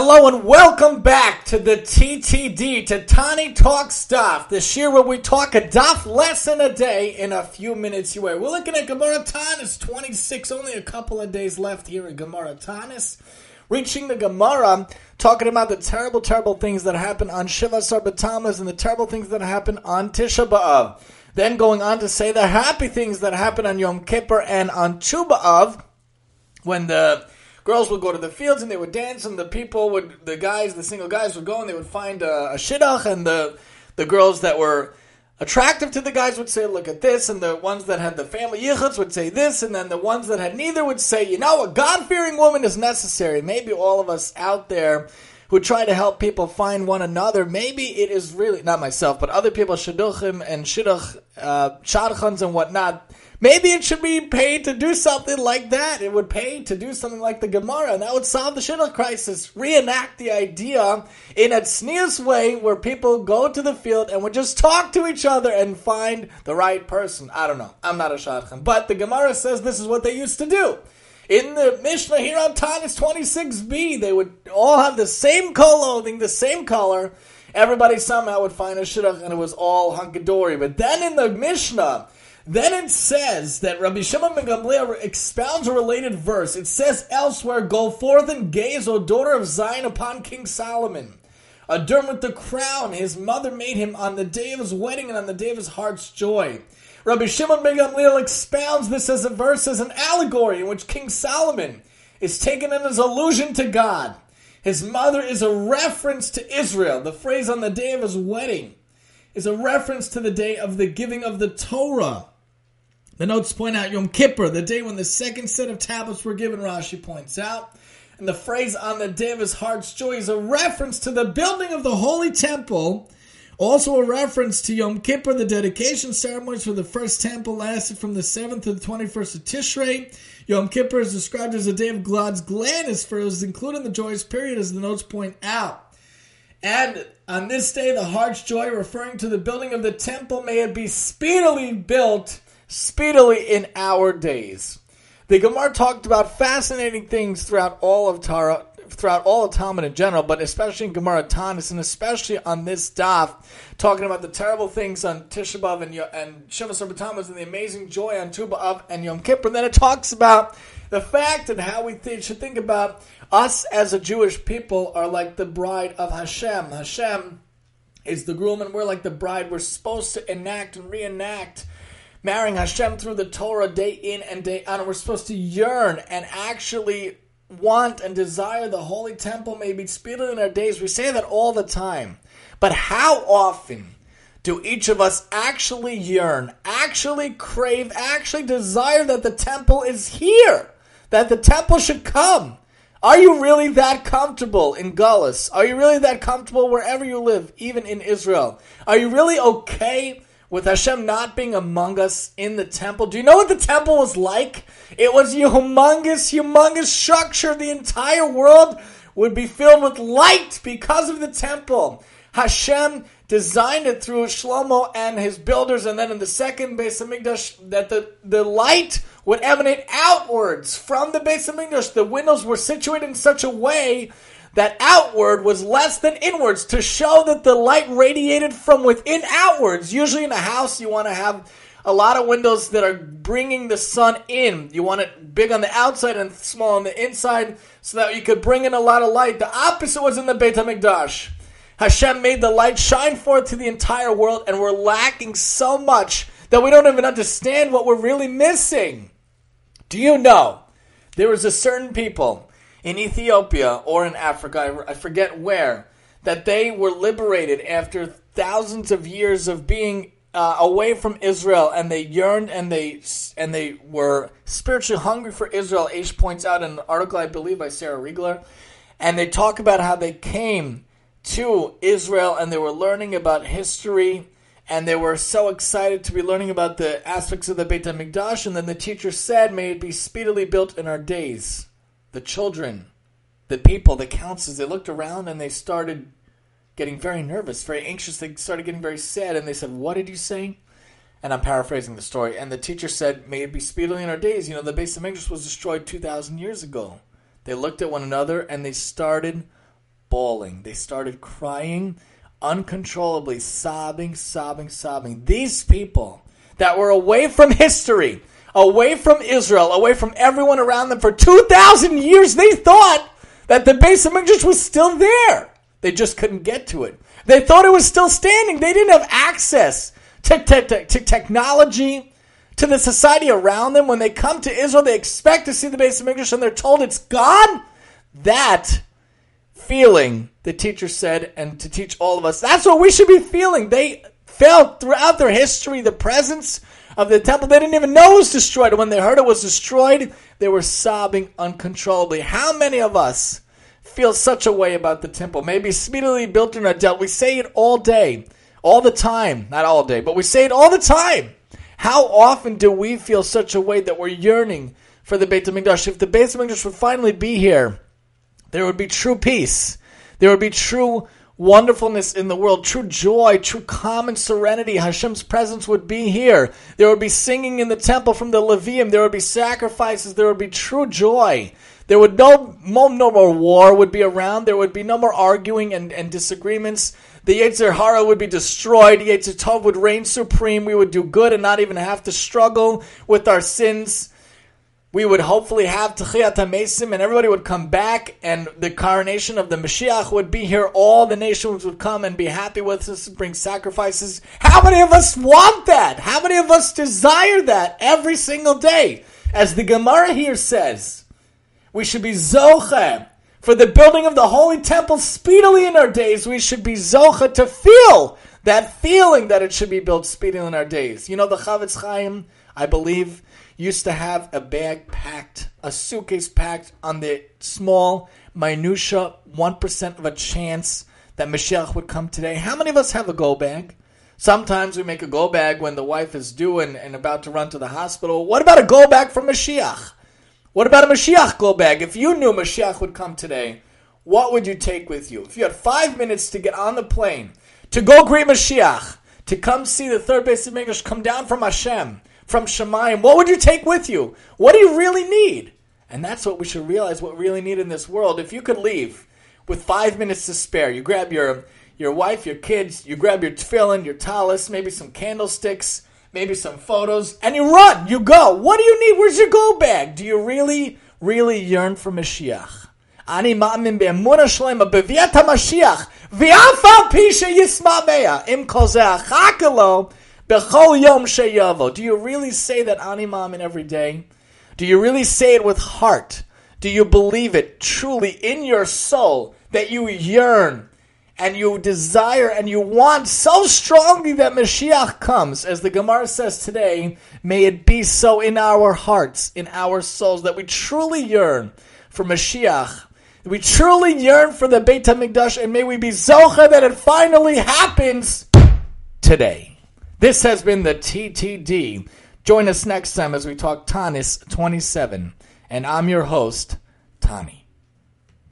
Hello and welcome back to the TTD, to Tani Talk Stuff, This year where we talk a daf lesson a day in a few minutes away. We're looking at Gemara Tanis 26, only a couple of days left here in Gemara Tanis. Reaching the Gemara, talking about the terrible, terrible things that happen on Shiva Asar B'Tamuz and the terrible things that happen on Tisha B'Av. Then going on to say the happy things that happen on Yom Kippur and on Tu B'Av, when the girls would go to the fields and they would dance, and the people would, the guys, the single guys would go and they would find a, a shidduch, and the the girls that were attractive to the guys would say, "Look at this," and the ones that had the family yichuds would say this, and then the ones that had neither would say, "You know, a God fearing woman is necessary." Maybe all of us out there who try to help people find one another. Maybe it is really not myself, but other people, shidduchim and shidduch, uh, shadchans and whatnot. Maybe it should be paid to do something like that. It would pay to do something like the Gemara, and that would solve the shidduch crisis. Reenact the idea in a sneeze way where people go to the field and would just talk to each other and find the right person. I don't know. I'm not a shadchan, but the Gemara says this is what they used to do. In the Mishnah here on Tanis 26b, they would all have the same clothing, the same color. Everybody somehow would find a shidduch, and it was all hunky dory. But then in the Mishnah, then it says that Rabbi Shimon ben Gamliel expounds a related verse. It says elsewhere, "Go forth and gaze, O daughter of Zion, upon King Solomon, adorned with the crown his mother made him on the day of his wedding and on the day of his heart's joy." Rabbi Shimon ben Gamliel expounds this as a verse as an allegory in which King Solomon is taken in his allusion to God. His mother is a reference to Israel. The phrase on the day of his wedding is a reference to the day of the giving of the Torah. The notes point out Yom Kippur, the day when the second set of tablets were given, Rashi points out. And the phrase on the day of his heart's joy is a reference to the building of the Holy Temple. Also a reference to Yom Kippur, the dedication ceremonies for the first temple lasted from the 7th to the 21st of Tishrei. Yom Kippur is described as a day of God's gladness for it including the joyous period as the notes point out. And on this day, the heart's joy, referring to the building of the temple, may it be speedily built speedily in our days. The Gemara talked about fascinating things throughout all of Torah, throughout all of Talmud in general, but especially in Gemara Tanis, and especially on this daf, talking about the terrible things on Tisha B'av and, and Shivas and the amazing joy on Tu B'av and Yom Kippur. And then it talks about the fact and how we th- should think about us as a Jewish people are like the bride of Hashem. Hashem is the groom, and we're like the bride. We're supposed to enact and reenact marrying Hashem through the Torah day in and day out. And we're supposed to yearn and actually want and desire the Holy Temple may be speedily in our days. We say that all the time. But how often do each of us actually yearn, actually crave, actually desire that the temple is here? That the temple should come? Are you really that comfortable in Gullus? Are you really that comfortable wherever you live, even in Israel? Are you really okay with Hashem not being among us in the temple. Do you know what the temple was like? It was a humongous, humongous structure. The entire world would be filled with light because of the temple. Hashem designed it through Shlomo and his builders, and then in the second Beis Hamikdash, that the, the light would emanate outwards from the base Beis Hamikdash. The windows were situated in such a way that outward was less than inwards to show that the light radiated from within outwards. Usually in a house, you want to have a lot of windows that are bringing the sun in. You want it big on the outside and small on the inside so that you could bring in a lot of light. The opposite was in the Beit HaMikdash. Hashem made the light shine forth to the entire world, and we're lacking so much that we don't even understand what we're really missing. Do you know there was a certain people in Ethiopia or in Africa, I forget where, that they were liberated after thousands of years of being uh, away from Israel, and they yearned and they and they were spiritually hungry for Israel. Aish points out in an article, I believe, by Sarah Rigler, and they talk about how they came to Israel and they were learning about history. And they were so excited to be learning about the aspects of the Beit HaMikdash. And then the teacher said, May it be speedily built in our days the children, the people, the counselors, they looked around and they started getting very nervous, very anxious. They started getting very sad and they said, What did you say? And I'm paraphrasing the story. And the teacher said, May it be speedily in our days. You know, the base of Hamikdash was destroyed 2,000 years ago. They looked at one another and they started bawling. They started crying uncontrollably, sobbing, sobbing, sobbing. These people that were away from history, away from Israel, away from everyone around them for 2,000 years, they thought that the base of HaMikdash was still there. They just couldn't get to it. They thought it was still standing. They didn't have access to, te- te- to technology, to the society around them. When they come to Israel, they expect to see the base of HaMikdash and they're told it's gone. That feeling, the teacher said, and to teach all of us, that's what we should be feeling. They felt throughout their history the presence of the temple. They didn't even know it was destroyed. When they heard it was destroyed, they were sobbing uncontrollably. How many of us feel such a way about the temple? Maybe speedily built in our debt. We say it all day, all the time. Not all day, but we say it all the time. How often do we feel such a way that we're yearning for the Beit HaMikdash? If the Beit HaMikdash would finally be here, there would be true peace. There would be true wonderfulness in the world, true joy, true calm and serenity. Hashem's presence would be here. There would be singing in the temple from the Levium. There would be sacrifices. There would be true joy. There would no, no, more war would be around. There would be no more arguing and, and disagreements. The Yetzer Hara would be destroyed. Yetzer Tov would reign supreme. We would do good and not even have to struggle with our sins we would hopefully have Techiyat HaMesim and everybody would come back and the coronation of the Mashiach would be here. All the nations would come and be happy with us bring sacrifices. How many of us want that? How many of us desire that every single day? As the Gemara here says, we should be Zoche for the building of the Holy Temple speedily in our days. We should be Zoche to feel that feeling that it should be built speedily in our days. You know, the Chafetz Chaim, I believe, used to have a bag packed, a suitcase packed on the small, minutia, 1% of a chance that Mashiach would come today. How many of us have a go bag? Sometimes we make a go bag when the wife is due and, and about to run to the hospital. What about a go bag for Mashiach? What about a Mashiach go bag? If you knew Mashiach would come today, what would you take with you? If you had five minutes to get on the plane, to go greet Mashiach, to come see the third Beis HaMikdash come down from Hashem, from Shemayim, what would you take with you? What do you really need? And that's what we should realize what we really need in this world. If you could leave with five minutes to spare, you grab your your wife, your kids, you grab your tefillin, your talis, maybe some candlesticks, maybe some photos, and you run, you go. What do you need? Where's your go bag? Do you really, really yearn for Mashiach? אני מאמין באמונה שלמה בביאת המשיח, ואף על פי שישמע מאה, אם כל זה אחר לו, Bechol Yom Sheyavo. Do you really say that Animam in every day? Do you really say it with heart? Do you believe it truly in your soul that you yearn and you desire and you want so strongly that Mashiach comes? As the Gemara says today, may it be so in our hearts, in our souls, that we truly yearn for Mashiach. we truly yearn for the Beit HaMikdash, and may we be zocha that it finally happens today. This has been the TTD. Join us next time as we talk Tanis 27. And I'm your host, Tani.